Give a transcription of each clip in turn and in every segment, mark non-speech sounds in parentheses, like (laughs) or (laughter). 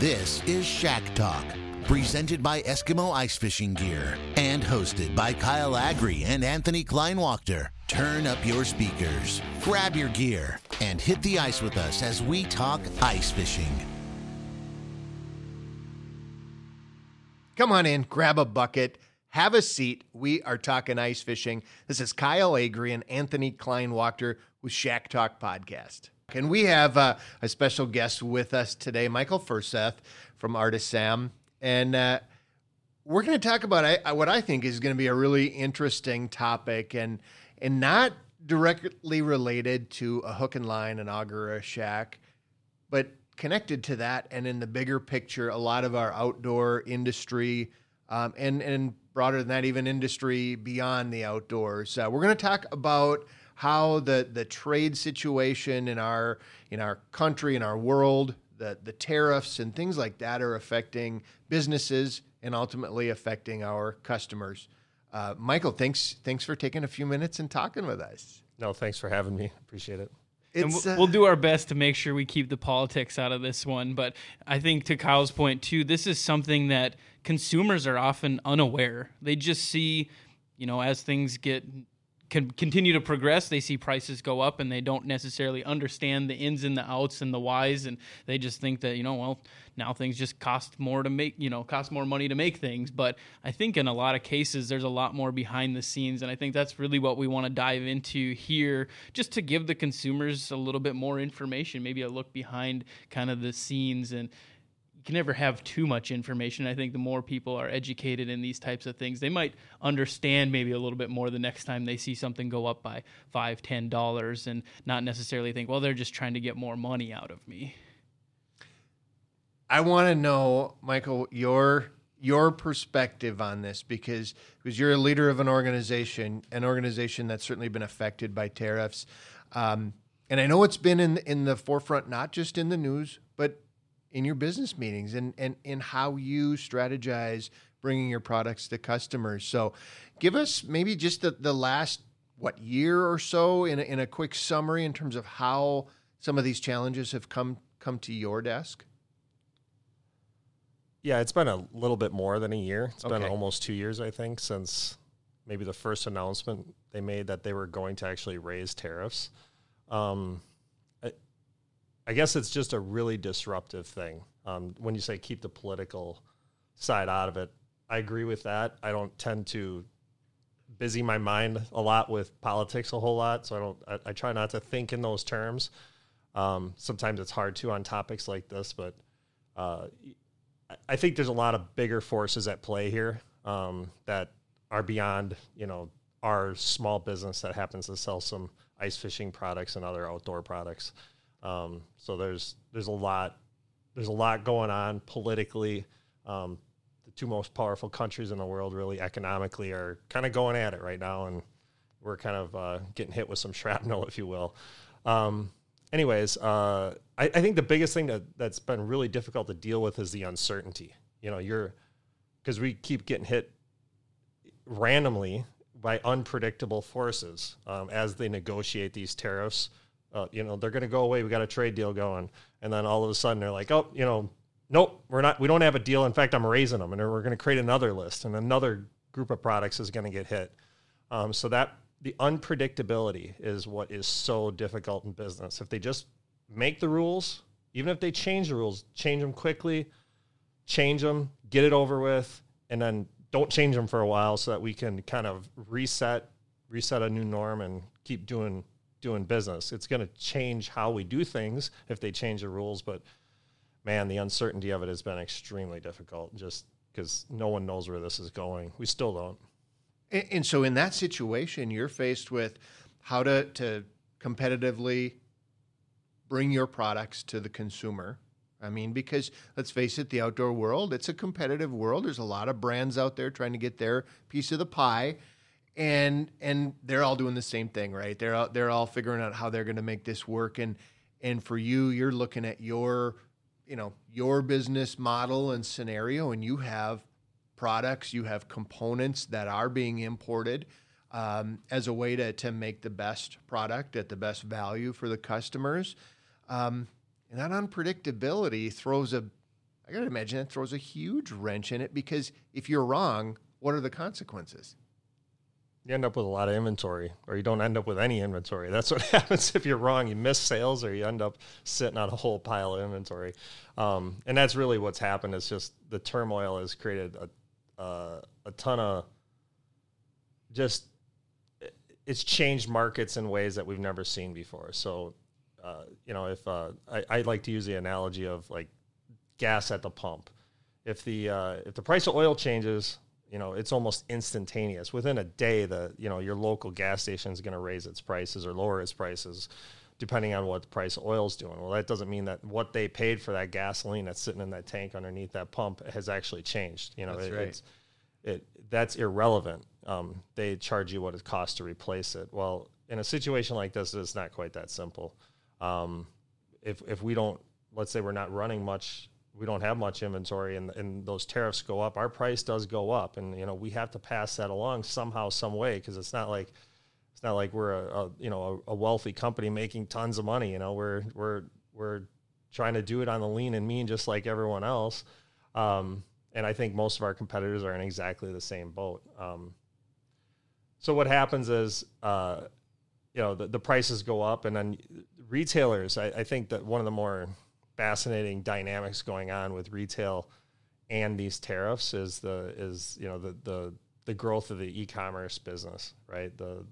This is Shack Talk, presented by Eskimo Ice Fishing Gear and hosted by Kyle Agri and Anthony Kleinwachter. Turn up your speakers, grab your gear, and hit the ice with us as we talk ice fishing. Come on in, grab a bucket, have a seat. We are talking ice fishing. This is Kyle Agri and Anthony Kleinwachter with Shack Talk Podcast. And we have uh, a special guest with us today, Michael Furseth from Ardisam. And uh, we're going to talk about I, what I think is going to be a really interesting topic and, and not directly related to a hook and line, an auger, a shack, but connected to that and in the bigger picture, a lot of our outdoor industry um, and, and broader than that, even industry beyond the outdoors. Uh, we're going to talk about how the the trade situation in our in our country in our world the the tariffs and things like that are affecting businesses and ultimately affecting our customers. Uh, Michael, thanks thanks for taking a few minutes and talking with us. No, thanks for having me. Appreciate it. and we'll, uh, we'll do our best to make sure we keep the politics out of this one. But I think to Kyle's point too, this is something that consumers are often unaware. They just see, you know, as things get can continue to progress, they see prices go up and they don't necessarily understand the ins and the outs and the whys. And they just think that, you know, well, now things just cost more to make, you know, cost more money to make things. But I think in a lot of cases, there's a lot more behind the scenes. And I think that's really what we want to dive into here, just to give the consumers a little bit more information, maybe a look behind kind of the scenes and, you can never have too much information. I think the more people are educated in these types of things, they might understand maybe a little bit more the next time they see something go up by five, ten dollars, and not necessarily think, well, they're just trying to get more money out of me. I want to know, Michael, your your perspective on this because because you're a leader of an organization, an organization that's certainly been affected by tariffs, um, and I know it's been in in the forefront, not just in the news, but in your business meetings and, and, in how you strategize bringing your products to customers. So give us maybe just the, the last, what, year or so in a, in a quick summary in terms of how some of these challenges have come, come to your desk. Yeah, it's been a little bit more than a year. It's okay. been almost two years, I think, since maybe the first announcement they made that they were going to actually raise tariffs. Um, I guess it's just a really disruptive thing. Um, when you say keep the political side out of it, I agree with that. I don't tend to busy my mind a lot with politics a whole lot, so I don't. I, I try not to think in those terms. Um, sometimes it's hard to on topics like this, but uh, I think there's a lot of bigger forces at play here um, that are beyond you know our small business that happens to sell some ice fishing products and other outdoor products. Um, so there's there's a lot there's a lot going on politically. Um, the two most powerful countries in the world, really economically, are kind of going at it right now, and we're kind of uh, getting hit with some (laughs) shrapnel, if you will. Um, anyways, uh, I, I, think the biggest thing that that's been really difficult to deal with is the uncertainty. You know, you're because we keep getting hit randomly by unpredictable forces um, as they negotiate these tariffs uh, you know, they're going to go away. We got a trade deal going, and then all of a sudden they're like, oh, you know, nope, we're not. We don't have a deal. In fact, I'm raising them, and we're going to create another list, and another group of products is going to get hit. Um, so that the unpredictability is what is so difficult in business. If they just make the rules, even if they change the rules, change them quickly, change them, get it over with, and then don't change them for a while so that we can kind of reset, reset a new norm and keep doing doing business. It's going to change how we do things if they change the rules, but man, the uncertainty of it has been extremely difficult just because no one knows where this is going. We still don't. And, and, so, in that situation, you're faced with how to, to competitively bring your products to the consumer. I mean, because let's face it, the outdoor world, it's a competitive world. There's a lot of brands out there trying to get their piece of the pie and and they're all doing the same thing, right? They're all, they're all figuring out how they're going to make this work, and and for you, you're looking at your you know your business model and scenario, and you have products, you have components that are being imported um, as a way to to make the best product at the best value for the customers, um, and that unpredictability throws a I got to imagine that throws a huge wrench in it because if you're wrong, what are the consequences? You end up with a lot of inventory, or you don't end up with any inventory. That's what (laughs) happens if you're wrong. You miss sales, or you end up sitting on a whole pile of inventory. Um, and that's really what's happened. It's just the turmoil has created a, a ton of just it's changed markets in ways that we've never seen before. So, uh, you know, if uh, I, I like to use the analogy of like gas at the pump. If the uh, if the price of oil changes, you know, it's almost instantaneous. Within a day, the you know your local gas station is going to raise its prices or lower its prices, depending on what the price of oil is doing. Well, that doesn't mean that what they paid for that gasoline that's sitting in that tank underneath that pump has actually changed. You know, that's it, right. it's it that's irrelevant. Um, they charge you what it costs to replace it. Well, in a situation like this, it's not quite that simple. Um, if if we don't, let's say we're not running much we don't have much inventory and, and those tariffs go up, our price does go up. And, you know, we have to pass that along somehow, some way, because it's not like, it's not like we're a, a you know, a, a, wealthy company making tons of money. You know, we're, we're, we're trying to do it on the lean and mean, just like everyone else. Um, and I think most of our competitors are in exactly the same boat. Um, so what happens is, uh, you know, the, the prices go up and then retailers, I, I think that one of the more, fascinating dynamics going on with retail and these tariffs is the is you know the the the growth of the e-commerce business, right? The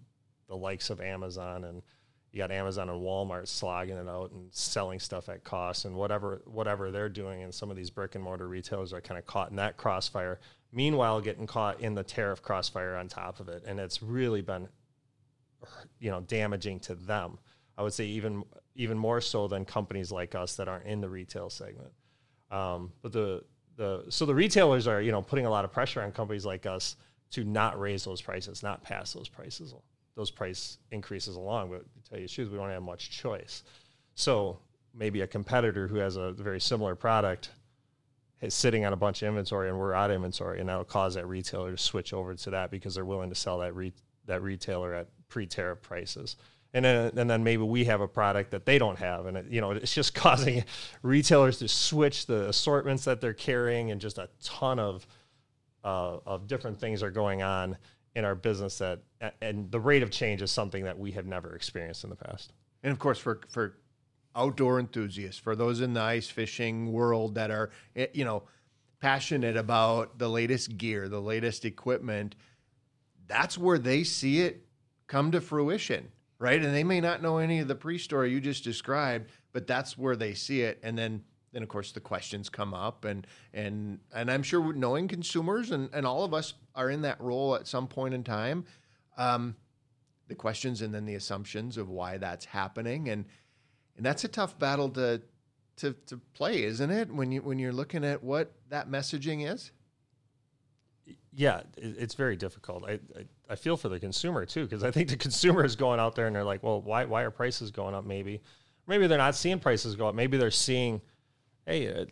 the likes of Amazon and you got Amazon and Walmart slogging it out and selling stuff at cost and whatever whatever they're doing and some of these brick and mortar retailers are kind of caught in that crossfire. Meanwhile, getting caught in the tariff crossfire on top of it, and it's really been you know damaging to them. I would say even even more so than companies like us that aren't in the retail segment. Um, but the the so the retailers are you know putting a lot of pressure on companies like us to not raise those prices, not pass those prices, those price increases along. But to tell you the truth, we don't have much choice. So maybe a competitor who has a very similar product is sitting on a bunch of inventory and we're out of inventory, and that'll cause that retailer to switch over to that because they're willing to sell that re- that retailer at pre-tariff prices and then and then maybe we have a product that they don't have, and it, you know it's just (laughs) causing retailers to switch the assortments that they're carrying, and just a ton of uh, of different things are going on in our business that and the rate of change is something that we have never experienced in the past. And of course, for for outdoor enthusiasts, for those in the ice fishing world that are eh, you know passionate about the latest gear, the latest equipment, that's where they see it come to fruition right? And they may not know any of the pre-story you just described, but that's where they see it. And then, then of course, the questions come up, and and and I'm sure knowing consumers and and all of us are in that role at some point in time. Um, the questions and then the assumptions of why that's happening, and and that's a tough battle to to to play, isn't it? When you when you're looking at what that messaging is yeah, it's very difficult. I, I, I feel for the consumer too because I think the (laughs) consumer is going out there and they're like, well, why why are prices going up? Maybe, maybe they're not seeing prices go up. Maybe they're seeing, hey, uh,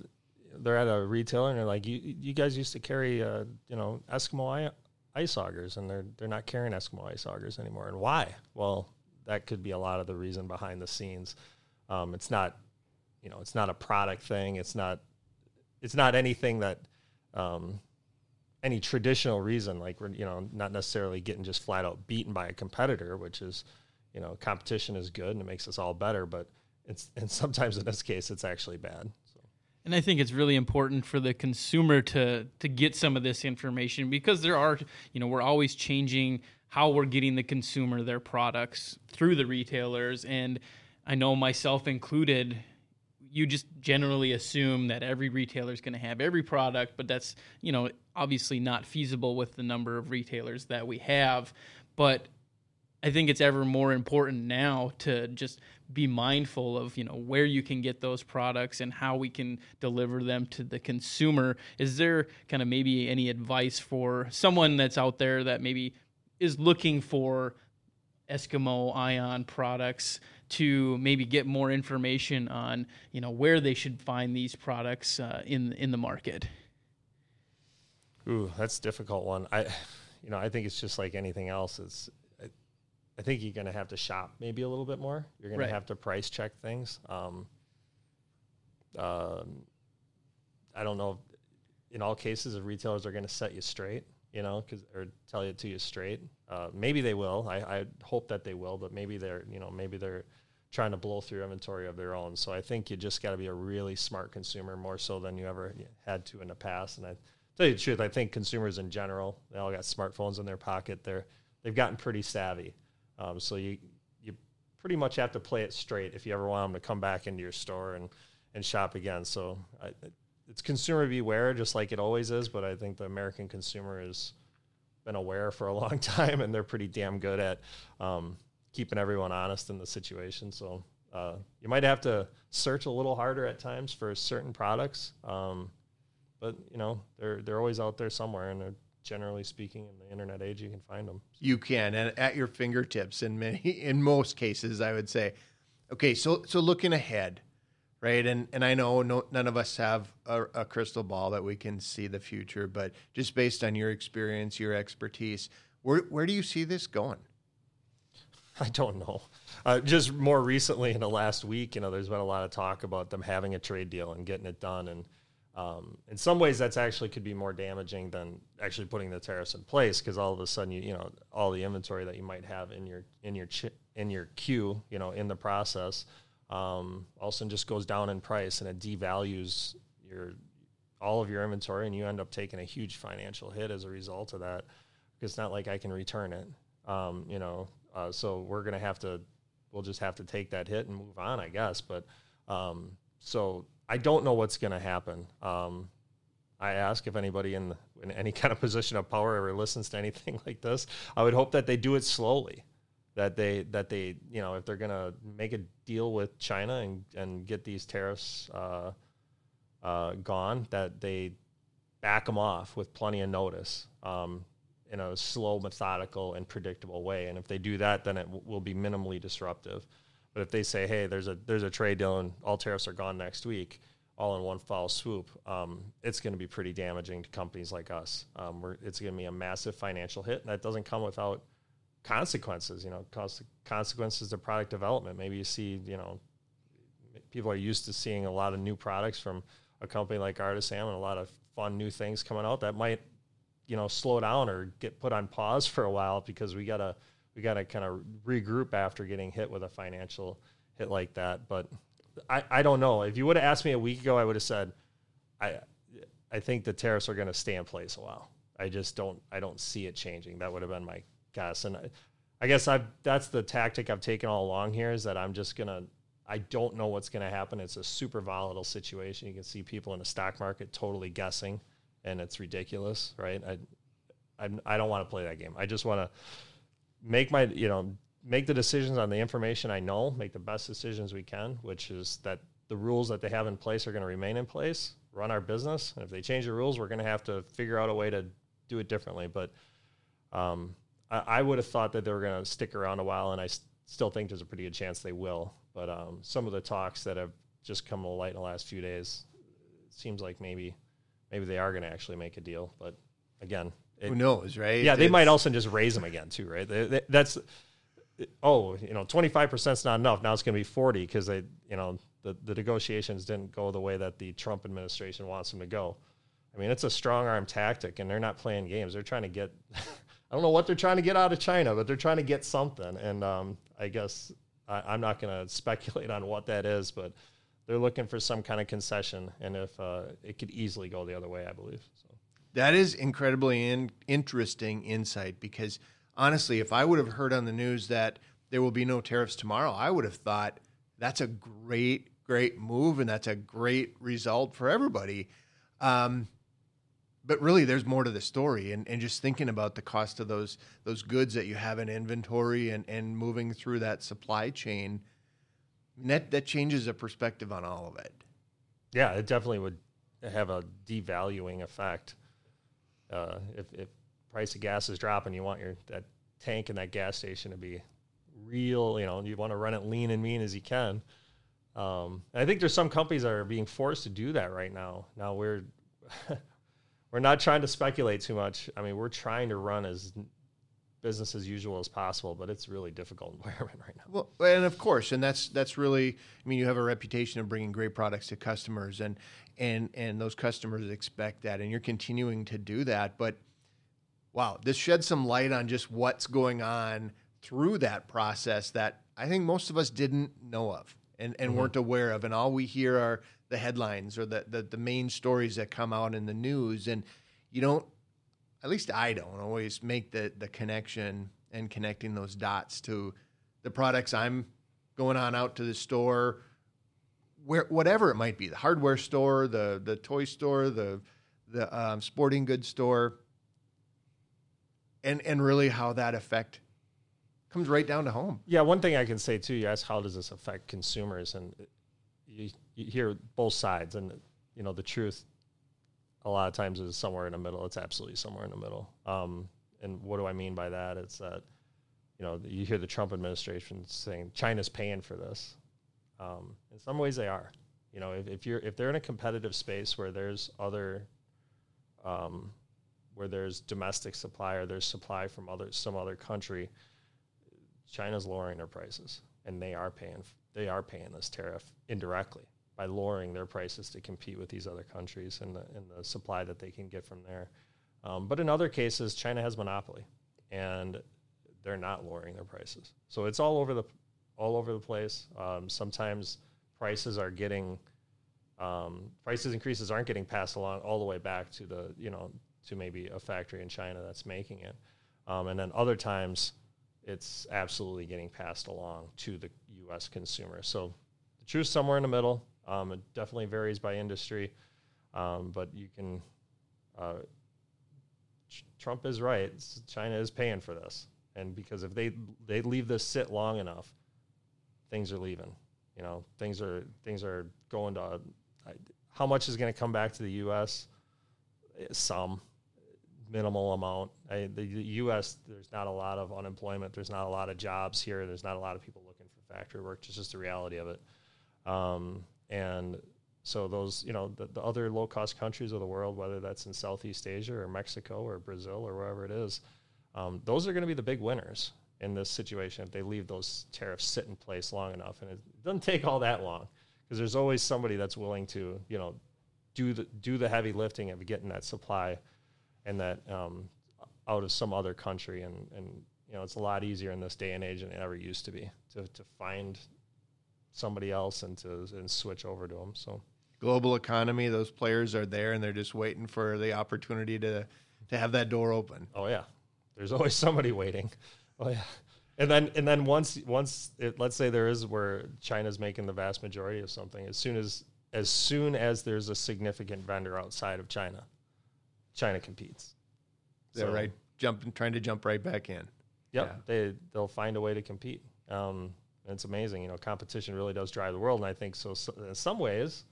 they're at a retailer and they're like, you you guys used to carry, uh, you know, Eskimo ice augers and they're they're not carrying Eskimo ice augers anymore. And why? Well, that could be a lot of the reason behind the scenes. Um, it's not, you know, it's not a product thing. It's not, it's not anything that. Um, any traditional reason, like we're you know not necessarily getting just flat out beaten by a competitor, which is you know competition is good and it makes us all better, but it's (laughs) and sometimes in this case it's actually bad. So. And I think it's really important for the consumer to to get some of this information because there are you know we're always changing how we're getting the consumer their products through the retailers and I know myself included you just generally assume that every retailer is going to have every product, but that's you know obviously not feasible with the number of retailers that we have. But I think it's ever more important now to just be mindful of you know where you can get those products and how we can deliver them to the consumer. Is there kind of maybe any advice for someone that's out there that maybe is looking for Eskimo Ion products? To maybe get more information on you know where they should find these products uh, in in the market? Ooh, that's a difficult one. I, you know, I think it's just like anything else. It's, I, I think you're going to have to shop maybe a little bit more. You're going right. to have to price check things. Um, um, I don't know. In all cases, if retailers are going to set you straight, you know, because or tell it to you straight. Uh, maybe they will. I, I hope that they will, but maybe they're you know maybe they're trying to blow through inventory of their own. So I think you just got to be a really smart consumer more so than you ever had to in the past. And I tell you the truth, I think consumers in general, they all got smartphones in their pocket. They're they've gotten pretty savvy. Um, so you you pretty much have to play it straight if you ever want them to come back into your store and and shop again. So I, it's consumer beware, just like it always is. But I think the American consumer has been aware for a (laughs) long time, and they're pretty damn good at um, keeping everyone honest in the situation. So uh, you might have to search a little harder at times for certain products, um, but you know they're they're always out there somewhere, and generally speaking in the internet age you can find them. You can, and at your fingertips in many (laughs) in most cases, I would say. Okay, so so looking ahead, right? And and I know no, none of us have a, a, crystal ball that we can see the future, but just based on your experience, your expertise, where where do you see this going? (laughs) I don't know. Uh, just more recently in the last week, you know, there's been a lot of talk about them having a trade deal and getting it done, and um, in some ways, that's actually could be more damaging than actually putting the tariffs in place because all of a sudden, you you know, all the inventory that you might have in your in your in your queue, you know, in the process um, all of a sudden just goes down in price and it devalues your all of your inventory and you end up taking a huge financial hit as a result of that it's not like I can return it. Um, you know, uh, so we're gonna have to we'll just have to take that hit and move on, I guess. But um, so I don't know what's gonna happen. Um, I ask if anybody in, in any (laughs) kind of position of power ever listens to anything (laughs) like this. I would hope that they do it slowly that they that they you know if they're gonna make a deal with China and and get these tariffs uh, uh, gone, that they back them off with plenty of notice um, in a slow, methodical, and predictable way. And if they do that, then it w- will be minimally disruptive. But if they say, "Hey, there's a there's a trade deal and all tariffs are gone next week," all in one foul swoop, um, it's going to be pretty damaging to companies like us. Um, it's going to be a massive financial hit, and that doesn't come without consequences. You know, consequences to product development. Maybe you see, you know, people are used to seeing a lot of new products from a company like Ardisam and a lot of fun new things coming out that might, you know, slow down or get put on pause (laughs) for a while because we gotta we gotta kind of regroup after getting hit with a financial hit like that. But I, I don't know. If you would have asked me a week ago, I would have said, I I think the tariffs are going to stay in place a while. I just don't I don't see it changing. That would have been my And I guess I've that's the tactic I've taken all along here is that I'm just gonna I don't know what's gonna happen. It's a super volatile situation. You can see people in the stock market totally guessing, and it's ridiculous, right? I I, I don't want to play that game. I just want to make my you know make the decisions on the information I know, make the best decisions we can, which is that the rules that they have in place are going to remain in place, run our business. And if they change the rules, we're going to have to figure out a way to do it differently. But um, I, I would have thought that they were going to stick around a while, and I st- still think there's a pretty good chance they will. But um, some of the talks that have just come to light in the last few days, seems like maybe maybe they are going to actually make a deal. But again, it, who knows, right? Yeah, they it's, might also just raise them again too, right? They, they, that's oh, you know, twenty five percent is not enough. Now it's going to be forty because they, you know, the the negotiations didn't go the way that the Trump administration wants them to go. I mean, it's a strong arm tactic, and they're not playing games. They're trying to get (laughs) I don't know what they're trying to get out of China, but they're trying to get something. And um, I guess I, am not going (laughs) to speculate on what that is, but they're looking for some kind of concession. And if uh, it could easily go the other way, I believe. So that is incredibly in- interesting insight because honestly, if I would have heard on the news that there will be no tariffs tomorrow, I would have thought that's a great, great move and that's a great result for everybody. Um, but really there's more to the story and, and just thinking about the cost of those those goods that you have in inventory and, and moving through that supply chain that that changes the perspective on all of it. Yeah it definitely would have a devaluing effect uh, if, if price of gas is dropping you want your that tank in that gas station to be real you know you want to run it lean and mean as you can. Um, I think there's some companies that are being forced to do that right now. Now we're (laughs) we're not trying to speculate too much. I mean, we're trying to run as business as usual as possible, but it's really difficult (laughs) environment right now. Well, and of course, and that's that's really. I mean, you have a reputation of bringing great products to customers, and and and those customers expect that, and you're continuing to do that. But wow, this sheds some light on just what's going on through that process that I think most of us didn't know of and, and mm-hmm. weren't aware of, and all we hear are the headlines or the, the the main stories that come out in the news, and you don't at least I don't always make the the connection and connecting those dots to the products I'm going on out to the store, where whatever it might be, the hardware store, the the toy store, the the um, sporting goods store, and and really how that effect comes right down to home. Yeah, one thing I can say too, you ask how does this affect consumers, and you, you hear both sides, and you know the truth a lot of times is somewhere in the middle. It's absolutely somewhere in the middle. Um, and what do I mean by that? It's that you know you hear the Trump administration saying China's paying for this. Um, in some ways, they are. You know, if, if you're if they're in a competitive space where there's other um, where there's domestic supply or there's supply from other some other country, China's lowering their prices, and they are paying they are paying this tariff indirectly by lowering their prices to compete with these other countries and the, and the supply that they can get from there. Um, but in other cases, China has monopoly, and they're not lowering their prices. So it's all over the all over the place. Um, sometimes prices are getting um, prices increases aren't getting passed along all the way back to the you know to maybe a factory in China that's making it, um, and then other times it's absolutely getting passed along to the U.S. consumer. So the truth somewhere in the middle. Um, it definitely varies by industry, um, but you can. Uh, Trump is right. China is paying for this, and because if they they leave this sit long enough, things are leaving. You know, things are things are going to. How much is going to come back to the U.S.? Some minimal amount. I, the, the, U.S. There's not a lot of unemployment. There's not a lot of jobs here. There's not a lot of people looking for factory work. It's just the reality of it. Um, and so those, you know, the, the other low cost countries of the world, whether that's in Southeast Asia or Mexico or Brazil or wherever it is, um, those are going to be the big winners in this situation if they leave those tariffs sit in place long enough. And it doesn't take all that long because there's always somebody that's willing to, you know, do the do the heavy lifting of getting that supply and that um, out of some other country. And and you know, it's a lot easier in this day and age than it ever used to be to to find somebody else and to and switch over to them. So global economy, those players are there and they're just waiting for the opportunity to to have that door open. Oh yeah, there's (laughs) always somebody waiting. Oh yeah, and then and then once once it, let's say there is where China's making the vast majority of something, as soon as as soon as there's a significant vendor outside of China, China competes. They're so, right, jumping, trying to jump right back in. Yep, yeah. they they'll find a way to compete. Um, it's amazing. You know, competition really does drive the world, and I think so. so in some ways,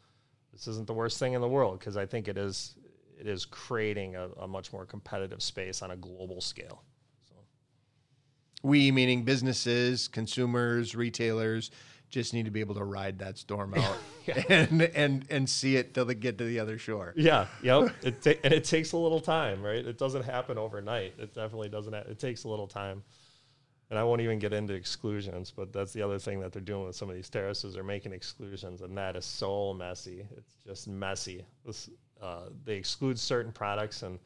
this isn't the worst thing in the world because I think it is. It is creating a, a, much more competitive space on a global scale. So. We, meaning businesses, consumers, retailers, just need to be able to ride that storm (laughs) out yeah. and and and see it till they get to the other shore. Yeah, yep. (laughs) it ta- and it takes a little time, right? It doesn't happen overnight. It definitely doesn't. Ha- it takes a little time and I won't even get into exclusions, but that's the other thing that they're doing with some of these terraces. They're making exclusions, and that is so messy. It's just messy. This, uh, they exclude certain products, and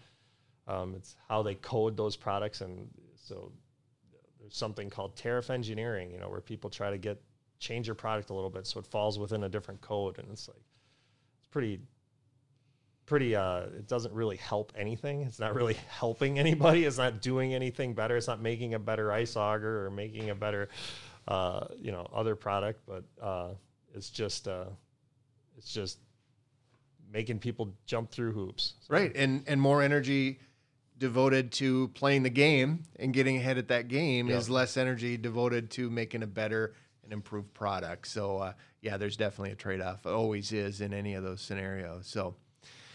um, it's how they code those products. And so there's something called tariff engineering, you know, where people try to get change your product a little bit so it falls within a different code, and it's like it's pretty pretty uh, it doesn't really help anything. It's not really (laughs) helping anybody. It's not doing anything better. It's not making a better ice auger or making a better uh, you know other product but uh, it's just uh, it's just making people jump through hoops. So. right and and more energy devoted to playing the game and getting ahead at that game is less energy devoted to making a better and improved product. So uh, yeah there's definitely a trade-off. It always is in any of those scenarios. So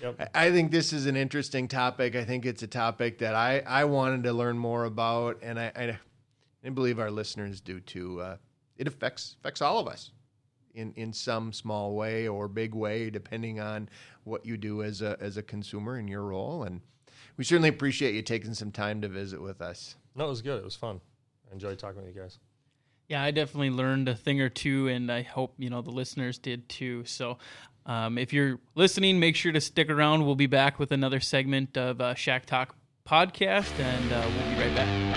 Yep. I think this is an interesting topic. I think it's a topic that I, I wanted to learn more about, and I, I, I believe our listeners do too. Uh, it affects affects all of us in, in some small way or big way, depending on what you do as a as a consumer in your role. And we certainly appreciate you taking some time to visit with us. No, it was good. It was fun. I enjoyed talking with you guys. Yeah, I definitely learned a thing or two, and I hope you know the listeners did too. So, um, if you're listening, make sure to stick around. We'll be back with another segment of uh, Shack Talk podcast, and uh, we'll be right back.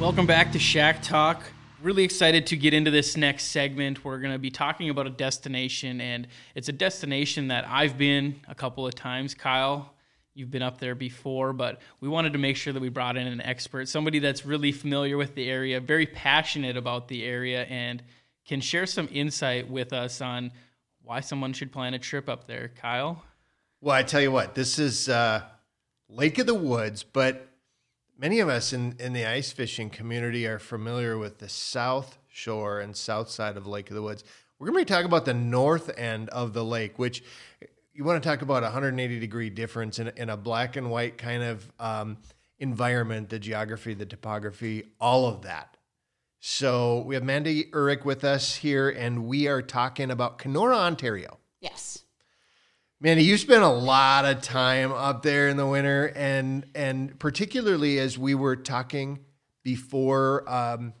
Welcome back to Shack Talk. Really excited to get into this next segment. We're going to be talking about a destination, and it's a destination that I've been a couple of times. Kyle, you've been up there before, but we wanted to make sure that we brought in an expert, somebody that's really familiar with the area, very passionate about the area, and can share some insight with us on why someone should plan a trip up there. Kyle? Well, I tell you what, this is uh, Lake of the Woods, but Many of us in, in the ice fishing community are familiar with the south shore and south side of Lake of the Woods. We're going to be talking about the north end of the lake, which you want to talk about a 180 degree difference in, in a black and white kind of um, environment, the geography, the topography, all of that. So we have Mandy Urich with us here, and we are talking about Kenora, Ontario. Yes. Mandy, you spent a lot of time up there in the winter, and and particularly as we were talking before, um,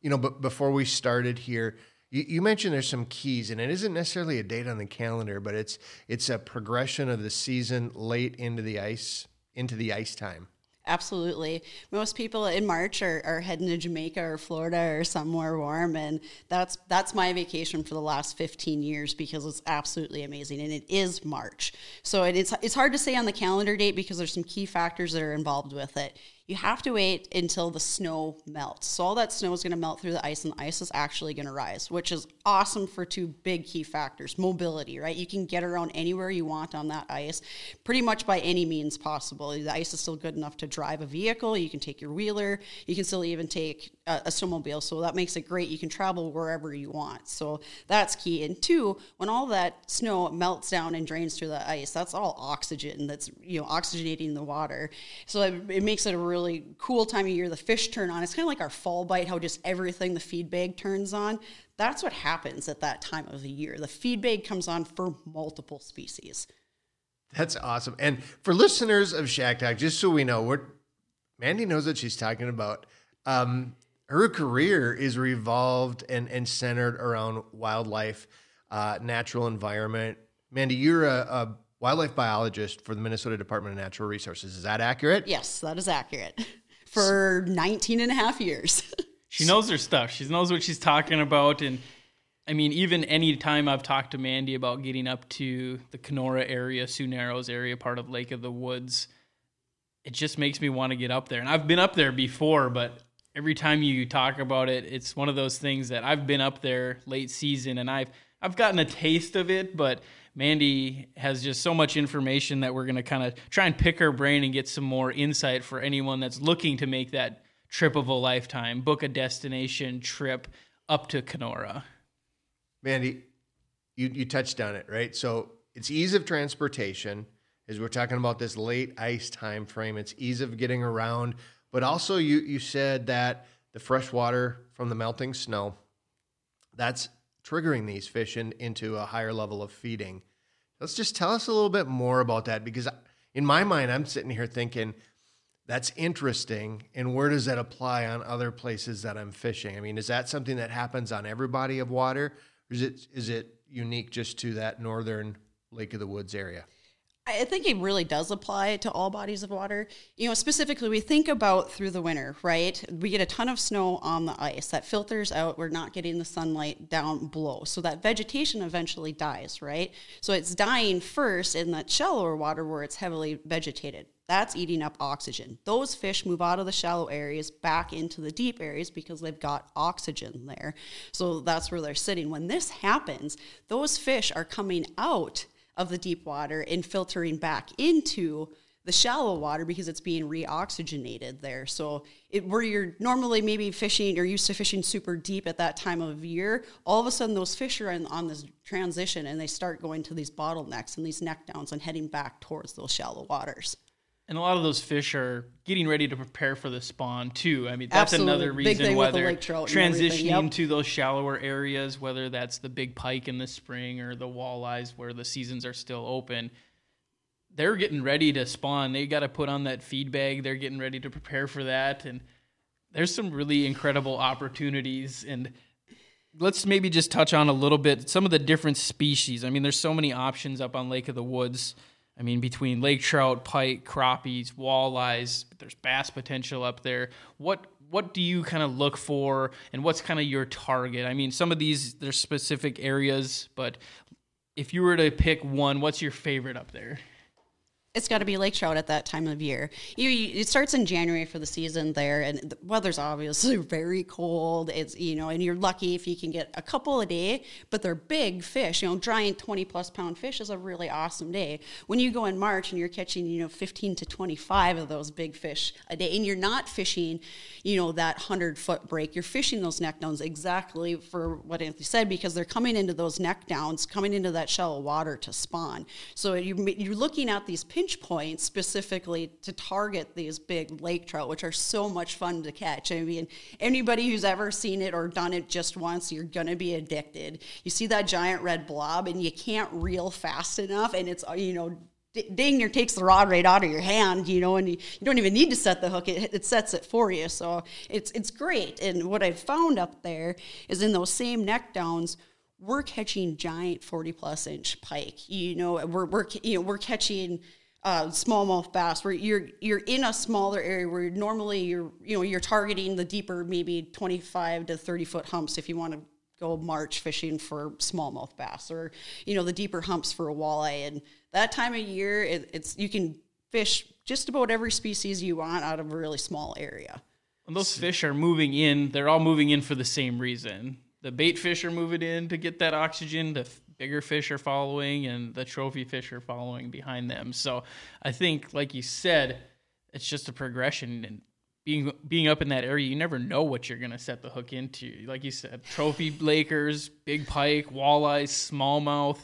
you know, but before we started here, you, you, mentioned there's some keys, and it isn't necessarily a date on the calendar, but it's it's a progression of the season late into the ice into the ice time. Absolutely. Most people in March are, are heading to Jamaica or Florida or somewhere warm, and that's that's my vacation for the last 15 years because it's absolutely amazing, and it is March. So it, it's it's hard to say on the calendar date because there's some key factors that are involved with it you have to wait until the snow melts. So all that snow is going to melt through the ice, and the ice is actually going to rise, which is awesome for two big key factors: mobility. Right, you can get around anywhere you want on that ice, pretty much by any means possible. The ice is still good enough to drive a vehicle. You can take your wheeler. You can still even take a, snowmobile. So that makes it great. You can travel wherever you want. So that's key. And two, when all that snow melts down and drains through the ice, that's all oxygen. That's you know oxygenating the water. So it, it makes it a really cool time of year. The fish turn on. It's kind of like our fall bite, how just everything the feed bag turns on. That's what happens at that time of the year. The feed bag comes on for multiple species. That's awesome. And for listeners of Shack Talk, just so we know, what Mandy knows what she's talking about. Um, her career is revolved and, and centered around wildlife, uh, natural environment. Mandy, you're a, a wildlife biologist for the Minnesota Department of Natural Resources. Is that accurate? Yes, that is accurate. (laughs) For 19 and a half years. (laughs) she knows her stuff. She knows what she's talking about. And I mean, even any time I've talked to Mandy about getting up to the Kenora area, Sioux Narrows area, part of Lake of the Woods, it just makes me want to get up there. And I've been up there before, but every time you talk about it, it's one of those things that I've been up there late season and I've I've gotten a taste of it, but Mandy has just so much information that we're going to kind of try and pick her brain and get some more insight for anyone that's looking to make that trip of a lifetime, book a destination trip up to Kenora. Mandy, you, you touched on it, right? So it's ease of transportation, as we're talking about this late ice time frame. It's ease of getting around, but also you you said that the fresh water from the melting snow, that's triggering these fish in, into a higher level of feeding. Let's just tell us a little bit more about that because in my mind, I'm sitting here thinking that's interesting. And where does that apply on other places that I'm fishing? I mean, is that something that happens on every body of water? Or is it, is it unique just to that northern Lake of the Woods area? I think it really does apply to all bodies of water. You know, specifically, we think about through the winter, right? We get a ton of snow on the ice that filters out. We're not getting the sunlight down below. So that vegetation eventually dies, right? So it's dying first in that shallower water where it's heavily vegetated. That's eating up oxygen. Those fish move out of the shallow areas back into the deep areas because they've got oxygen there. So that's where they're sitting. When this happens, those fish are coming out of the deep water and filtering back into the shallow water because it's being reoxygenated there. So it, where you're normally maybe fishing or used to fishing super deep at that time of year, all of a sudden those fish are on this transition and they start going to these bottlenecks and these neck downs and heading back towards those shallow waters. And a lot of those fish are getting ready to prepare for the spawn too. I mean, that's Absolutely. another reason why the they're lake trout and everything, transitioning yep. to those shallower areas, whether that's the big pike in the spring or the walleyes where the seasons are still open. They're getting ready to spawn. They got to put on that feed bag. They're getting ready to prepare for that. And there's some really incredible opportunities. And let's maybe just touch on a little bit some of the different species. I mean, there's so many options up on Lake of the Woods. I mean, between lake trout, pike, crappies, walleyes, there's bass potential up there. What what do you kind of look for, and what's kind of your target? I mean, some of these there's specific areas, but if you were to pick one, what's your favorite up there? It's got to be lake trout at that time of year. You, you, it starts in January for the season there, and the weather's obviously (laughs) very cold. It's you know, and you're lucky if you can get a couple a day, but they're big fish. You know, drying 20 plus pound fish is a really awesome day. When you go in March and you're catching you know 15 to 25 of those big fish a day, and you're not fishing, you know, that hundred foot break. You're fishing those neck downs exactly for what Anthony said because they're coming into those neck downs, coming into that shallow water to spawn. So you, you're looking at these pinch points specifically to target these big lake trout, which are so much fun to catch. I mean, anybody who's ever seen it or done it just once, you're gonna be addicted. You see that giant red blob, and you can't reel fast enough, and it's you know. d- Dang near takes the rod right out of your hand, you know, and you, you don't even need to set the hook; it, it sets it for you. So it's it's great. And what I've found up there is in those same neck downs, we're catching giant 40 plus inch pike. You know, we're, we're, you know, we're catching uh, smallmouth bass where you're, you're in a smaller area where normally you're, you know, you're targeting the deeper, maybe 25 to 30 foot humps if you want to go march fishing for smallmouth bass or, you know, the deeper humps for a walleye. And that time of year, it, it's, you can fish just about every species you want out of a really small area. When those fish are moving in, they're all moving in for the same reason. The bait fish are moving in to get that oxygen. The bigger fish are following, and the trophy fish are following behind them. So I think, like you said, it's just a progression. And being being up in that area, you never know what you're gonna set the hook into. Like you said, trophy (laughs) lakers, big pike, walleyes, smallmouth.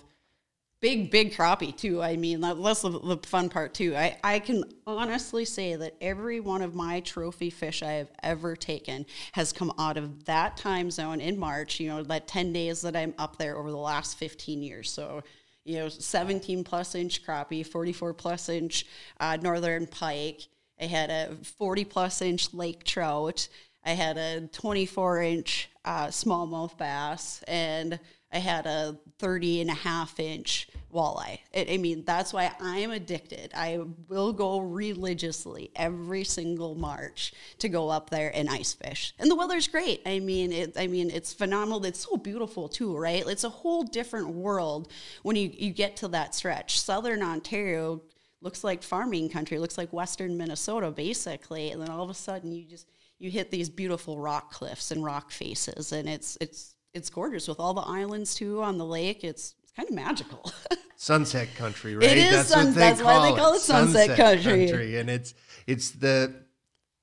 Big big crappie too. I mean that, that's the, the fun part too. I, I can honestly say that every one of my trophy fish i have ever taken has come out of that time zone in march you know that 10 days that i'm up there over the last 15 years. So you know 17 plus inch crappie 44 plus inch uh, northern pike. I had a 40 plus inch lake trout. I had a 24 inch uh, smallmouth bass. And I had a 30 and a half inch walleye. I I mean, that's why I'm addicted. I will go religiously every single March to go up there and ice fish. And the weather's great. I mean, it, I mean, it's phenomenal. It's so beautiful too, right? It's a whole different world when you, you get to that stretch. Southern Ontario looks like farming country, looks like Western Minnesota basically. And then all of a sudden you just, you hit these beautiful rock cliffs and rock faces and it's, it's, it's gorgeous with all the islands too on the lake. It's it's kind of magical. (laughs) sunset country, right? It is sun- that's why they call it sunset country. and it's it's the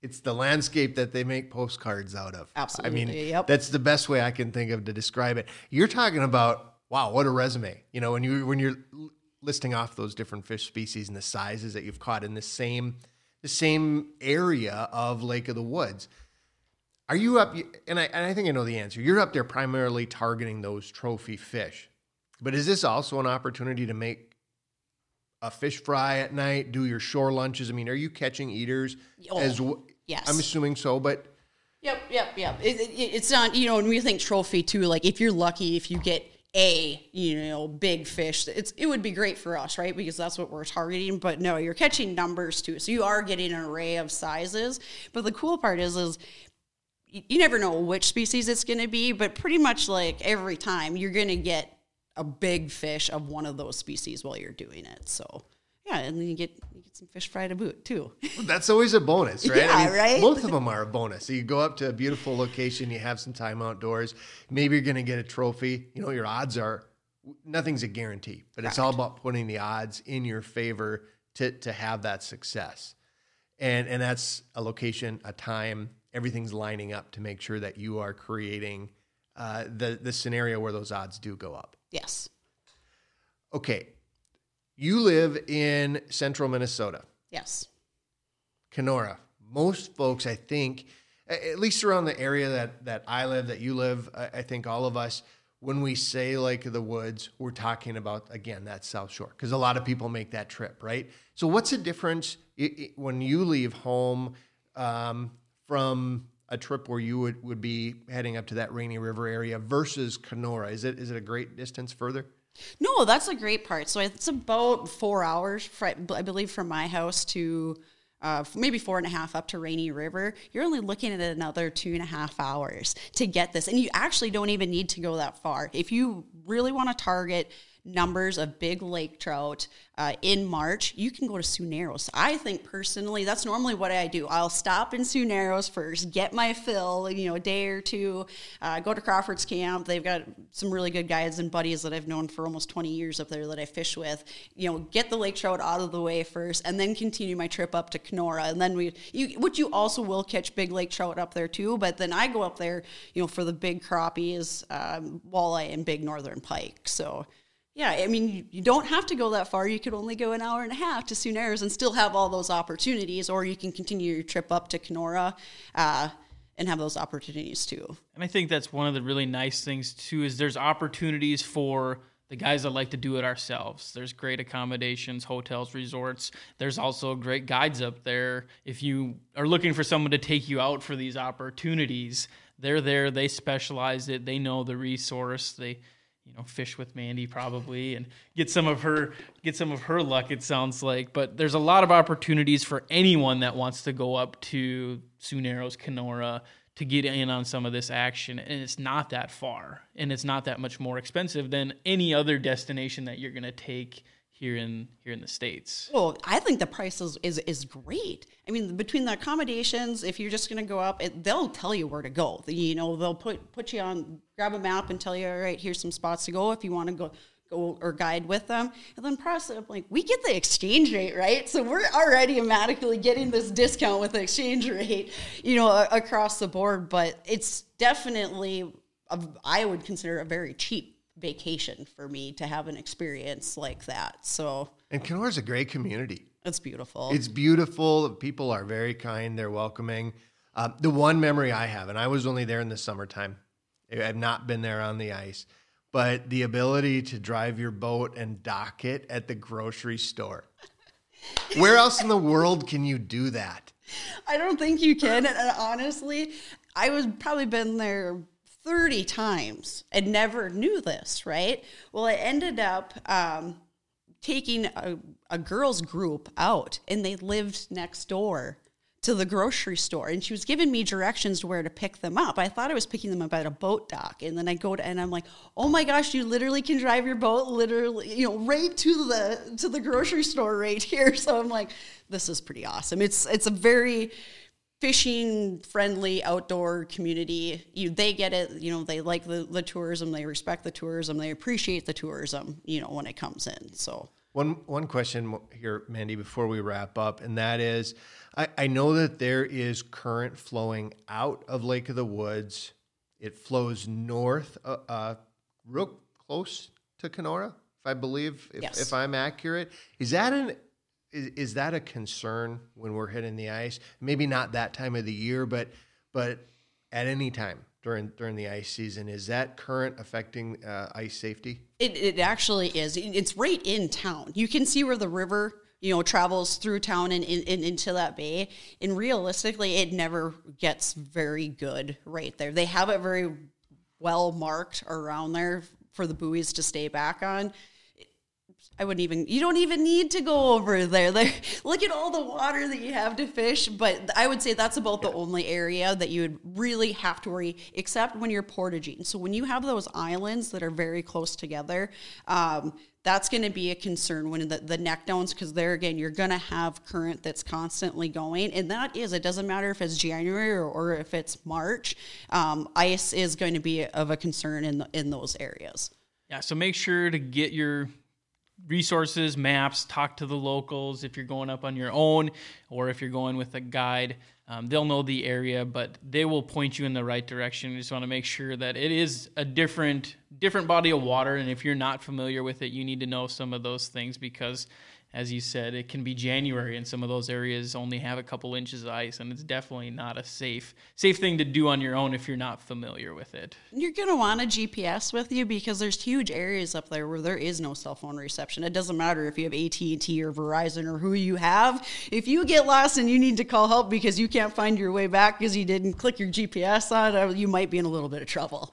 it's the landscape that they make postcards out of. Absolutely, I mean, yep. that's the best way I can think of to describe it. You're talking about wow, what a resume! You know, when you when you're listing off those different fish species and the sizes that you've caught in the same the same area of Lake of the Woods. Are you up? And I, and I think I know the answer. You're up there primarily targeting those trophy fish, but is this also an opportunity to make a fish fry at night? Do your shore lunches? I mean, are you catching eaters Oh, as? w- yes. I'm assuming so, but Yep, yep, yep. It, it, it's not, you know, when we think trophy too, like if you're lucky, if you get a, you know, big fish, it's it would be great for us, right? Because that's what we're targeting. But no, you're catching numbers too, so you are getting an array of sizes. But the cool part is, is you never know which species it's going to be, but pretty much like every time you're going to get a big fish of one of those species while you're doing it. So yeah, and then you get you get some fish fry to boot too. That's always a bonus, right? Yeah, right? Both of them are a bonus. So you go up to a beautiful location, you have some time outdoors. Maybe you're going to get a trophy. You know, your odds are nothing's a guarantee, but it's all about putting the odds in your favor to to have that success. And and that's a location, a time, everything's lining up to make sure that you are creating uh, the the scenario where those odds do go up. yes, Okay, you live in central Minnesota. yes. Kenora. Most folks, I think, at least around the area that that I live, that you live, I, I think all of us, when we say Lake of the Woods, we're talking about again that South Shore because a lot of people make that trip, right? So, what's the difference when you leave home um, from a trip where you would, would be heading up to that Rainy River area versus Kenora? Is it is it a great distance further? No, that's a great part. So it's about four hours, I believe, from my house to uh, maybe four and a half up to Rainy River, you're only looking at another two and a half hours to get this. And you actually don't even need to go that far. If you really want to target numbers of big lake trout uh, in March, you can go to Sioux Narrows. I think personally, that's normally what I do. I'll stop in Sioux Narrows first, get my fill, you know, a day or two, uh, go to Crawford's Camp. They've got some really good guides and buddies that I've known for almost 20 years up there that I fish with. You know, get the lake trout out of the way first, and then continue my trip up to Kenora. And then we, you, which you also will catch big lake trout up there too. But then I go up there, you know, for the big crappies, um, walleye, and big northern pike. So yeah, I mean, you, don't have to go that far. You could only go an hour and a half to Sioux Narrows and still have all those opportunities, or you can continue your trip up to Kenora uh, and have those opportunities too. And I think that's one of the really nice things too is there's opportunities for the guys that like to do it ourselves. There's great accommodations, hotels, resorts. There's also great guides up there. If you are looking for someone to take you out for these opportunities, they're there. They specialize it. They know the resource. They you know fish with Mandy probably and get some of her get some of her luck it sounds like. But there's a lot of opportunities for anyone that wants to go up to Sioux Narrows Kenora to get in on some of this action and it's not that far and it's not that much more expensive than any other destination that you're going to take here in here in the states. Well, I think the price is is, is great. I mean, between the accommodations, if you're just going to go up, it, they'll tell you where to go. You know, they'll put put you on, grab a map and tell you, all right, here's some spots to go if you want to go go or guide with them. And then process like we get the exchange rate, right? So we're already automatically getting this discount with the exchange rate, you know, across the board. But it's definitely, a, I would consider a very cheap vacation for me to have an experience like that. So and Kenora is a great community. It's beautiful. It's beautiful. People are very kind. They're welcoming. Uh, the one memory I have, and I was only there in the summertime. I've not been there on the ice, but the ability to drive your boat and dock it at the grocery store. (laughs) Where else in the world can you do that? I don't think you can. And honestly, I was probably been there 30 times and never knew this, right? Well, I ended up um, taking a, a girls' group out, and they lived next door to the grocery store and she was giving me directions to where to pick them up. I thought I was picking them up at a boat dock. And then I go to and I'm like, oh my gosh, you literally can drive your boat literally, you know, right to the to the grocery store right here. (laughs) So I'm like, this is pretty awesome. It's it's a very fishing friendly outdoor community. You they get it you know they like the, the tourism they respect the tourism they appreciate the tourism you know when it comes in so. One one question here mandy before we wrap up and that is i, I know that there is current flowing out of lake of the woods. It flows north uh, uh real close to kenora if i believe if, yes. if i'm accurate. Is that an is, is that a concern when we're hitting the ice? Maybe not that time of the year, but but at any time during during the ice season. Is that current affecting uh, ice safety? It, it actually is. It's right in town. You can see where the river you know travels through town and, into that bay. And realistically, it never gets very good right there. They have it very well marked around there for the buoys to stay back on. I wouldn't even, you don't even need to go over there. there. Look at all the water that you have to fish. But I would say that's about the only area that you would really have to worry, except when you're portaging. So when you have those islands that are very close together, um, that's going to be a concern when the, the neck downs, because there again, you're going to have current that's constantly going. And that is, it doesn't matter if it's January or, or if it's March, um, ice is going to be of a concern in, the, in those areas. Yeah, so make sure to get your resources, maps, talk to the locals if you're going up on your own or if you're going with a guide. Um, they'll know the area, but they will point you in the right direction. You just want to make sure that it is a different different body of water. And if you're not familiar with it, you need to know some of those things because as you said, it can be January and some of those areas only have a couple inches of ice and it's definitely not a safe safe thing to do on your own if you're not familiar with it. You're going to want a GPS with you because there's huge areas up there where there is no cell phone reception. It doesn't matter if you have AT&T or Verizon or who you have. If you get lost and you need to call help because you can't find your way back because you didn't click your GPS on, uh, you might be in a little bit of trouble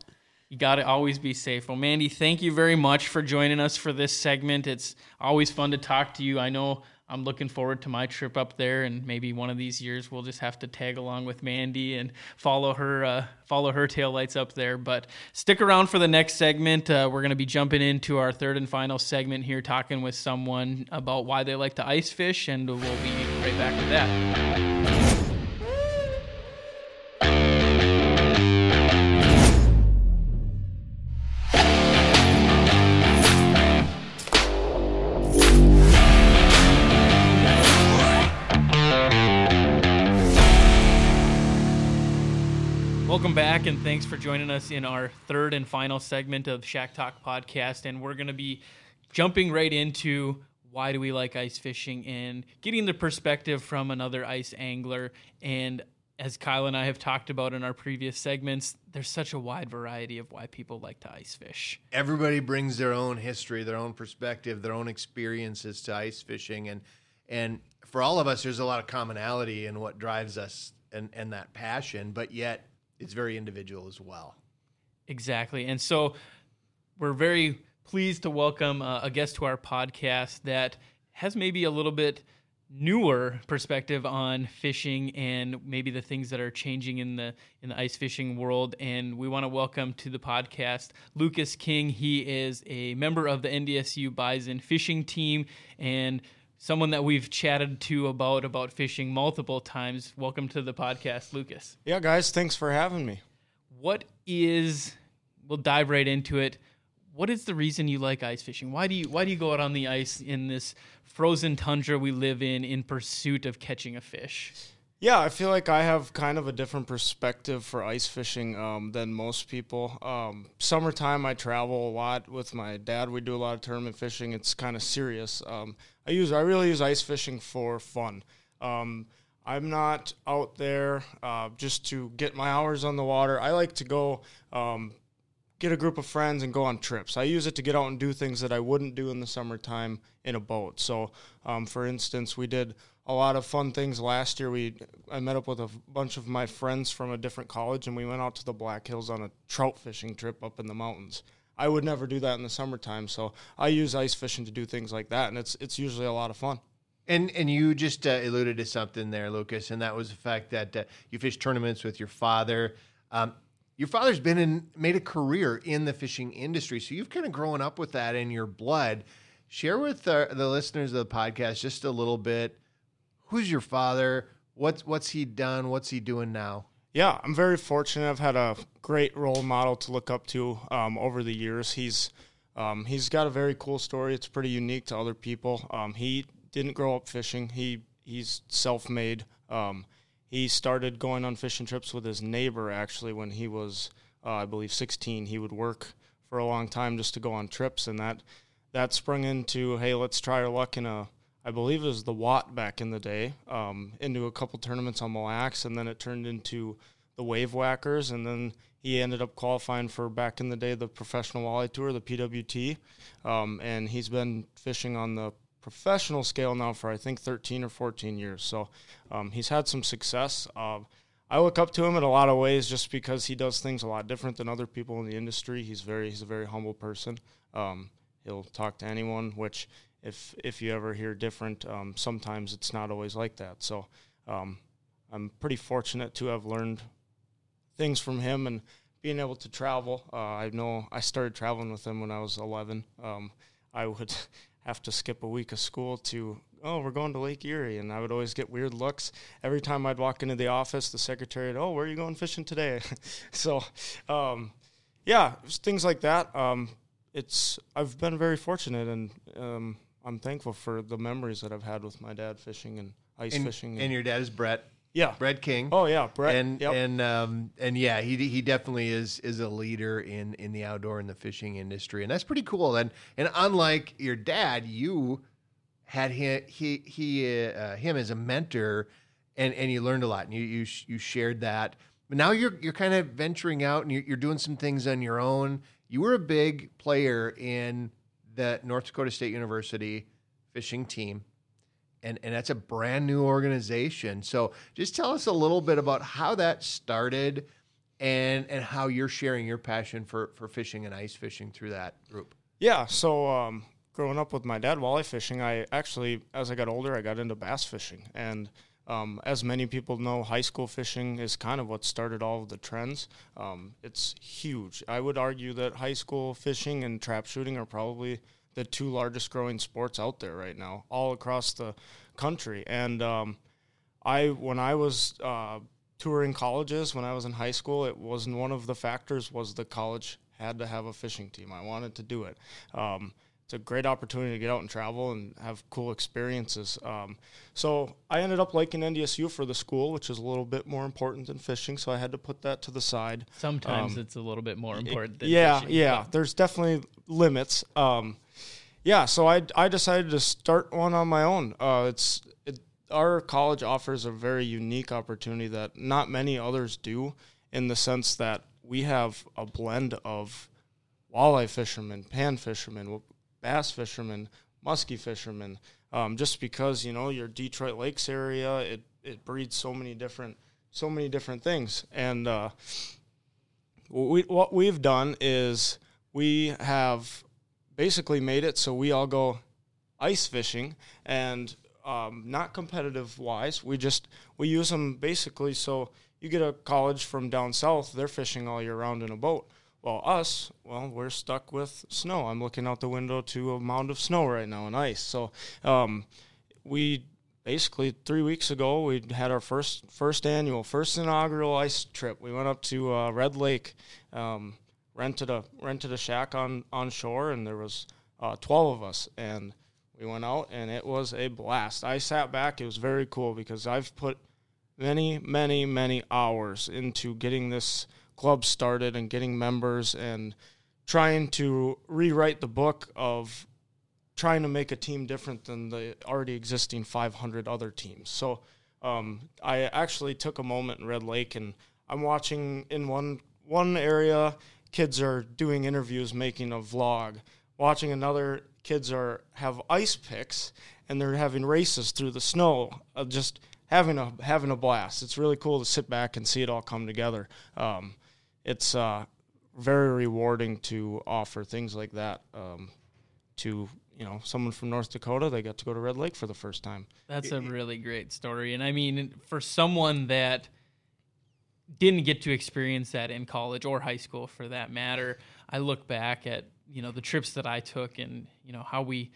you got to always be safe. Well, Mandy, thank you very much for joining us for this segment. It's always fun to talk to you. I know I'm looking forward to my trip up there, and maybe one of these years we'll just have to tag along with Mandy and follow her uh, follow her taillights up there. But stick around for the next segment. Uh, we're going to be jumping into our third and final segment here, talking with someone about why they like to ice fish, and we'll be right back with that. And thanks for joining us in our third and final segment of Shack Talk podcast. And we're going to be jumping right into why do we like ice fishing and getting the perspective from another ice angler. And as Kyle and I have talked about in our previous segments, there's such a wide variety of why people like to ice fish. Everybody brings their own history, their own perspective, their own experiences to ice fishing, and and for all of us, there's a lot of commonality in what drives us and and that passion. But yet, it's very individual as well. Exactly. And so we're very pleased to welcome uh, a guest to our podcast that has maybe a little bit newer perspective on fishing and maybe the things that are changing in the in the ice fishing world and we want to welcome to the podcast Lucas King he is a member of the NDSU Bison fishing team and someone that we've chatted to about about fishing multiple times. Welcome to the podcast, Lucas. Yeah, guys, thanks for having me. What is we'll dive right into it. What is the reason you like ice fishing? Why do you why do you go out on the ice in this frozen tundra we live in in pursuit of catching a fish? Yeah, I feel like I have kind of a different perspective for ice fishing um, than most people. Um, summertime, I travel a lot with my dad. We do a lot of tournament fishing. It's kind of serious. Um, I use I really use ice fishing for fun. Um, I'm not out there uh, just to get my hours on the water. I like to go um, get a group of friends and go on trips. I use it to get out and do things that I wouldn't do in the summertime in a boat. So, um, for instance, we did a lot of fun things last year. We I met up with a bunch of my friends from a different college, and we went out to the Black Hills on a trout fishing trip up in the mountains. I would never do that in the summertime. So I use ice fishing to do things like that, and it's it's usually a lot of fun. And and you just uh, alluded to something there, Lucas, and that was the fact that uh, you fish tournaments with your father. Um, your father's been in made a career in the fishing industry, so you've kind of grown up with that in your blood. Share with uh, the listeners of the podcast just a little bit. Who's your father? What's what's he done? What's he doing now? Yeah, I'm very fortunate. I've had a great role model to look up to um, over the years. He's um, he's got a very cool story. It's pretty unique to other people. Um, he didn't grow up fishing. He he's self-made. Um, he started going on fishing trips with his neighbor actually when he was, uh, I believe, 16. He would work for a long time just to go on trips, and that that sprung into hey, let's try our luck in a I believe it was the Watt back in the day, um, into a couple tournaments on Mille Lacs, and then it turned into the Wave Whackers, and then he ended up qualifying for back in the day the Professional Walleye Tour, the PWT, um, and he's been fishing on the professional scale now for I think 13 or 14 years. So um, he's had some success. Uh, I look up to him in a lot of ways just because he does things a lot different than other people in the industry. He's very he's a very humble person. Um, he'll talk to anyone, which if if you ever hear different, um, sometimes it's not always like that. So um, I'm pretty fortunate to have learned things from him and being able to travel. Uh, I know I started traveling with him when I was 11. Um, I would (laughs) have to skip a week of school to oh we're going to Lake Erie, and I would always get weird looks every time I'd walk into the office. The secretary, would, oh where are you going fishing today? (laughs) so um, yeah, things like that. Um, it's I've been very fortunate and um, I'm thankful for the memories that I've had with my dad fishing and ice and, fishing. And, and your dad is Brett. Yeah. Brett King. Oh yeah, Brett. and yep. and um and yeah, he he definitely is is a leader in in the outdoor and the fishing industry, and that's pretty cool. And and unlike your dad, you had him he he uh, him as a mentor, and and you learned a lot, and you you you shared that. But now you're you're kind of venturing out, and you're, you're doing some things on your own. You were a big player in the North Dakota State University fishing team and and that's a brand new organization. So just tell us a little bit about how that started and and how you're sharing your passion for for fishing and ice fishing through that group. Yeah, so um, growing up with my dad walleye fishing, I actually, as I got older, I got into bass fishing. And um, as many people know, high school fishing is kind of what started all of the trends. Um, it's huge. I would argue that high school fishing and trap shooting are probably the two largest growing sports out there right now, all across the country. And um, I, when I was uh, touring colleges, when I was in high school, it wasn't one of the factors was the college had to have a fishing team. I wanted to do it. Um, it's a great opportunity to get out and travel and have cool experiences. Um, so I ended up liking NDSU for the school, which is a little bit more important than fishing. So I had to put that to the side. Sometimes Um, it's a little bit more important than yeah, fishing, yeah. but- There's definitely limits. Um, yeah, so I I decided to start one on my own. Uh, it's it, our college offers a very unique opportunity that not many others do, in the sense that we have a blend of walleye fishermen, pan fishermen, bass fishermen, muskie fishermen. Um, just because you know your Detroit Lakes area, it it breeds so many different so many different things, and uh, what we what we've done is we have basically made it so we all go ice fishing and um, not competitive wise. We just we use them basically so you get a college from down south, they're fishing all year round in a boat. Well, us, well, we're stuck with snow. I'm looking out the window to a mound of snow right now and ice. So um, we basically three weeks ago we had our first first annual first inaugural ice trip. We went up to uh, Red Lake, um, rented a rented a shack on on shore, and there was uh, twelve of us, and we went out, and it was a blast. I sat back; it was very cool because I've put many, many, many hours into getting this club started and getting members and trying to rewrite the book of trying to make a team different than the already existing 500 other teams. So um, I actually took a moment in Red Lake, and I'm watching in one one area, kids are doing interviews, making a vlog. Watching another, kids are have ice picks, and they're having races through the snow, uh, just having a having a blast. It's really cool to sit back and see it all come together. Um, it's uh, very rewarding to offer things like that um, to you know someone from North Dakota. They got to go to Red Lake for the first time. That's a really great story. And I mean, for someone that didn't get to experience that in college or high school for that matter, I look back at, you know, the trips that I took and, you know, how we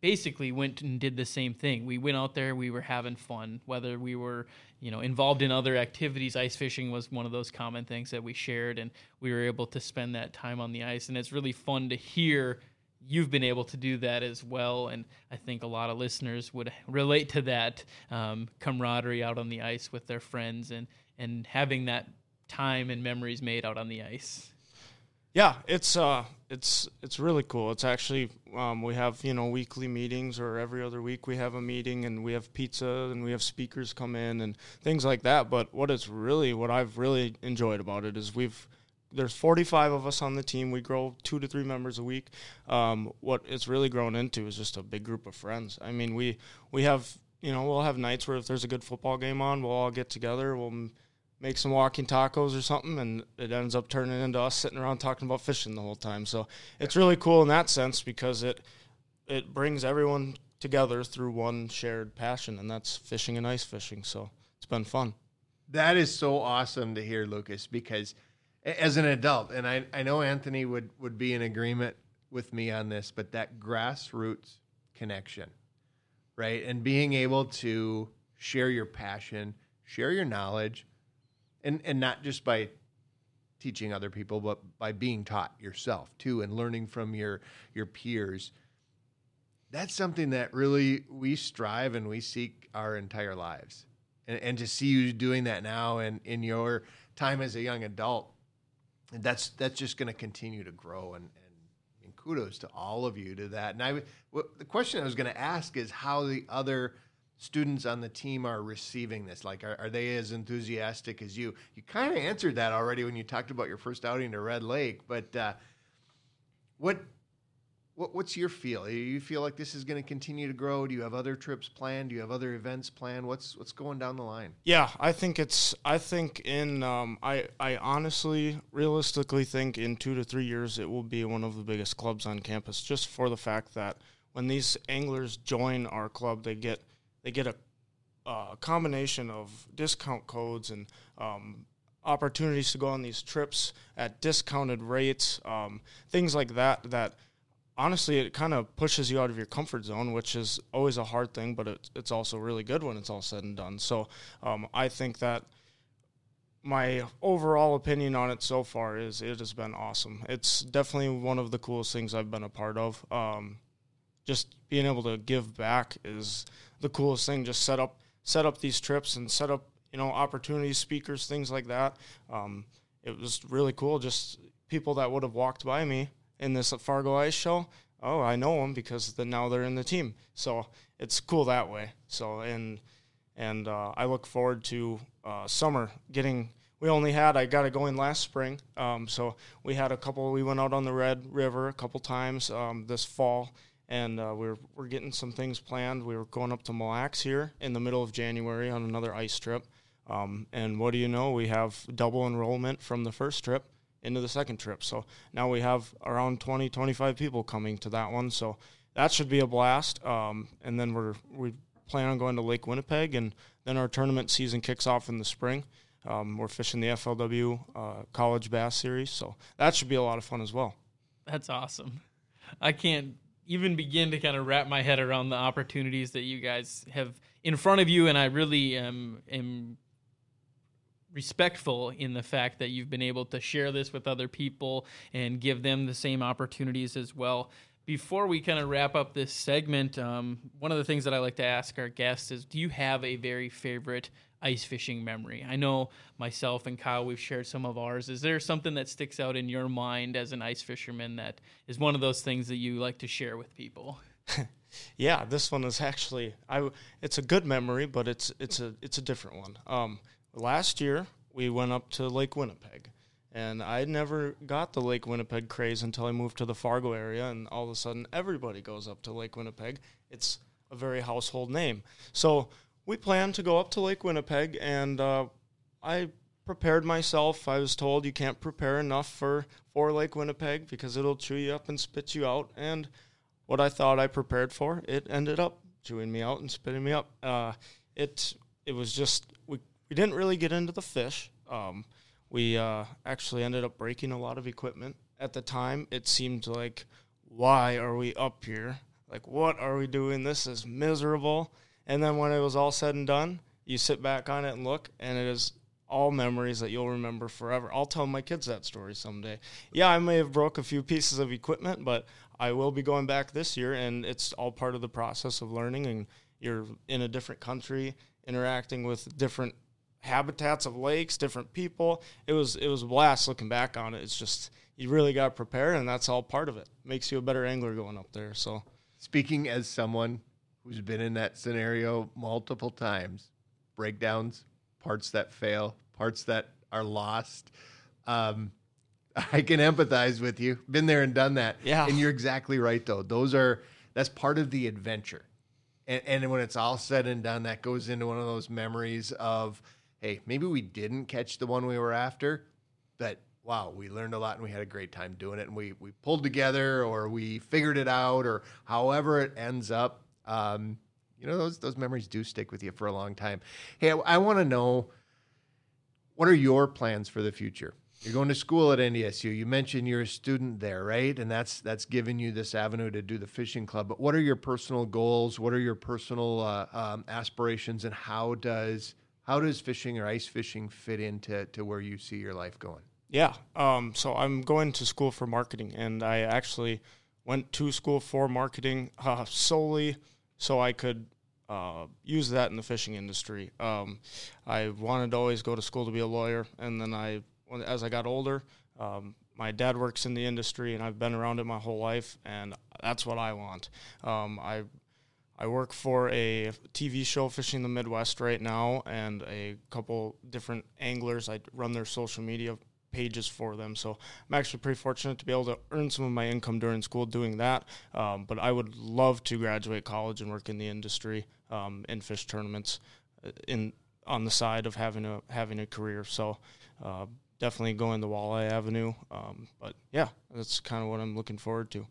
basically went and did the same thing. We went out there, we were having fun, whether we were, you know, involved in other activities. Ice fishing was one of those common things that we shared and we were able to spend that time on the ice and it's really fun to hear you've been able to do that as well and i think a lot of listeners would relate to that um, camaraderie out on the ice with their friends and and having that time and memories made out on the ice Yeah, it's uh, it's it's really cool. It's actually um, we have you know weekly meetings or every other week we have a meeting and we have pizza and we have speakers come in and things like that. But what it's really what I've really enjoyed about it is we've there's 45 of us on the team. We grow two to three members a week. Um, what it's really grown into is just a big group of friends. I mean, we we have you know we'll have nights where if there's a good football game on, we'll all get together. We'll make some walking tacos or something, and it ends up turning into us sitting around talking about fishing the whole time. So it's really cool in that sense because it it brings everyone together through one shared passion, and that's fishing and ice fishing. So it's been fun. That is so awesome to hear, Lucas, because as an adult, and I, I know Anthony would, would be in agreement with me on this, but that grassroots connection, right? And being able to share your passion, share your knowledge, and, and not just by teaching other people, but by being taught yourself too and learning from your your peers. That's something that really we strive and we seek our entire lives. and, and to see you doing that now and in your time as a young adult, that's that's just going to continue to grow and, and, kudos to all of you to that. And I the question I was going to ask is how the other students on the team are receiving this. Like, are, are they as enthusiastic as you? You kind of answered that already when you talked about your first outing to Red Lake, but uh, what what, what's your feel? Do you feel like this is going to continue to grow? Do you have other trips planned? Do you have other events planned? What's what's going down the line? Yeah, I think it's. I think in. Um, I I honestly, realistically think in two to three years it will be one of the biggest clubs on campus. Just for the fact that when these anglers join our club, they get they get a, a combination of discount codes and um, opportunities to go on these trips at discounted rates, um, things like that. That honestly, it kind of pushes you out of your comfort zone, which is always a hard thing, but it, it's also really good when it's all said and done. So um, I think that my overall opinion on it so far is it has been awesome. It's definitely one of the coolest things I've been a part of. Um, just being able to give back is the coolest thing. Just set up set up these trips and set up you know opportunities, speakers, things like that. Um, it was really cool. Just people that would have walked by me in this Fargo Ice Show, oh, I know them because then now they're in the team. So it's cool that way. So and and uh, I look forward to uh, summer getting. We only had I got it going last spring, um, so we had a couple. We went out on the Red River a couple times um, this fall, and uh, we're we're getting some things planned. We were going up to Mille Lacs here in the middle of January on another ice trip, um, and what do you know? We have double enrollment from the first trip into the second trip. So now we have around 20, 25 people coming to that one. So that should be a blast. Um, and then we're we plan on going to Lake Winnipeg, and then our tournament season kicks off in the spring. Um, we're fishing the FLW uh, College Bass Series, so that should be a lot of fun as well. That's awesome. I can't even begin to kind of wrap my head around the opportunities that you guys have in front of you, and I really am am respectful in the fact that you've been able to share this with other people and give them the same opportunities as well. Before we kind of wrap up this segment, um, one of the things that I like to ask our guests is Do you have a very favorite ice fishing memory? I know myself and Kyle, we've shared some of ours. Is there something that sticks out in your mind as an ice fisherman that is one of those things that you like to share with people? (laughs) yeah, this one is actually I. It's a good memory, but it's it's a it's a different one. Um, last year we went up to Lake Winnipeg. And I never got the Lake Winnipeg craze until I moved to the Fargo area, and all of a sudden everybody goes up to Lake Winnipeg. It's a very household name. So we planned to go up to Lake Winnipeg, and uh, I prepared myself. I was told you can't prepare enough for, for Lake Winnipeg because it'll chew you up and spit you out. And what I thought I prepared for, it ended up chewing me out and spitting me up. Uh, it it was just we we didn't really get into the fish. Um, we uh, actually ended up breaking a lot of equipment. At the time, it seemed like, why are we up here? Like, what are we doing? This is miserable. And then when it was all said and done, you sit back on it and look, and it is all memories that you'll remember forever. I'll tell my kids that story someday. Yeah, I may have broke a few pieces of equipment, but I will be going back this year, and it's all part of the process of learning. And you're in a different country, interacting with different habitats of lakes, different people. It was it was a blast looking back on it. It's just you really got to prepare, and that's all part of it. Makes you a better angler going up there. So, speaking as someone who's been in that scenario multiple times, breakdowns, parts that fail, parts that are lost. Um, (laughs) I can empathize with you. Been there and done that. Yeah. And you're exactly right, though. Those are that's part of the adventure. And, and when it's all said and done, that goes into one of those memories of hey, maybe we didn't catch the one we were after, but wow, we learned a lot and we had a great time doing it. And we, we pulled together or we figured it out or however it ends up. Um, you know, those, those memories do stick with you for a long time. Hey, I, I want to know what are your plans for the future? You're going to school at NDSU. You mentioned you're a student there, right? And that's that's given you this avenue to do the fishing club. But what are your personal goals? What are your personal uh, um, aspirations? And how does how does fishing or ice fishing fit into to where you see your life going? Yeah. Um, so I'm going to school for marketing, and I actually went to school for marketing uh, solely so I could uh, use that in the fishing industry. Um, I wanted to always go to school to be a lawyer, and then I, as I got older, um, my dad works in the industry, and I've been around it my whole life, and that's what I want. Um, I I work for a TV show, Fishing the Midwest, right now, and a couple different anglers. I run their social media pages for them. So I'm actually pretty fortunate to be able to earn some of my income during school doing that. Um, but I would love to graduate college and work in the industry um, in fish tournaments uh, in on the side of having a having a career. So uh, definitely going the walleye avenue. Um, but yeah, that's kind of what I'm looking forward to.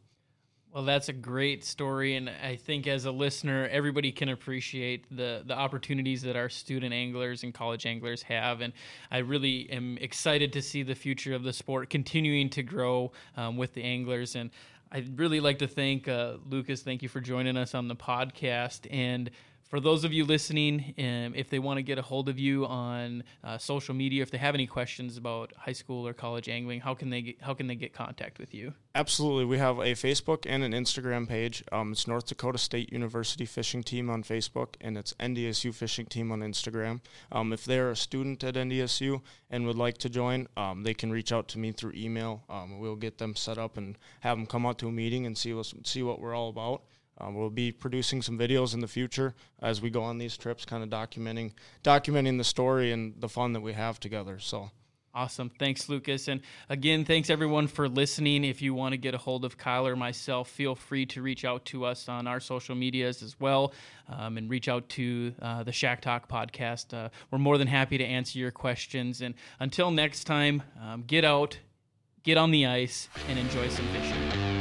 Well, that's a great story, and I think as a listener, everybody can appreciate the the opportunities that our student anglers and college anglers have, and I really am excited to see the future of the sport continuing to grow um, with the anglers. And I'd really like to thank uh, Lucas. Thank you for joining us on the podcast, and for those of you listening, um, if they want to get a hold of you on uh, social media, if they have any questions about high school or college angling, how can they get, how can they get contact with you? Absolutely, we have a Facebook and an Instagram page. Um, it's North Dakota State University Fishing Team on Facebook, and it's NDSU Fishing Team on Instagram. Um, if they're a student at NDSU and would like to join, um, they can reach out to me through email. Um, we'll get them set up and have them come out to a meeting and see what see what we're all about. Um, we'll be producing some videos in the future as we go on these trips, kind of documenting documenting the story and the fun that we have together. So. Awesome. Thanks, Lucas. And again, thanks everyone for listening. If you want to get a hold of Kyle or myself, feel free to reach out to us on our social medias as well um, and reach out to uh, the Shack Talk podcast. Uh, we're more than happy to answer your questions. And until next time, um, get out, get on the ice, and enjoy some fishing.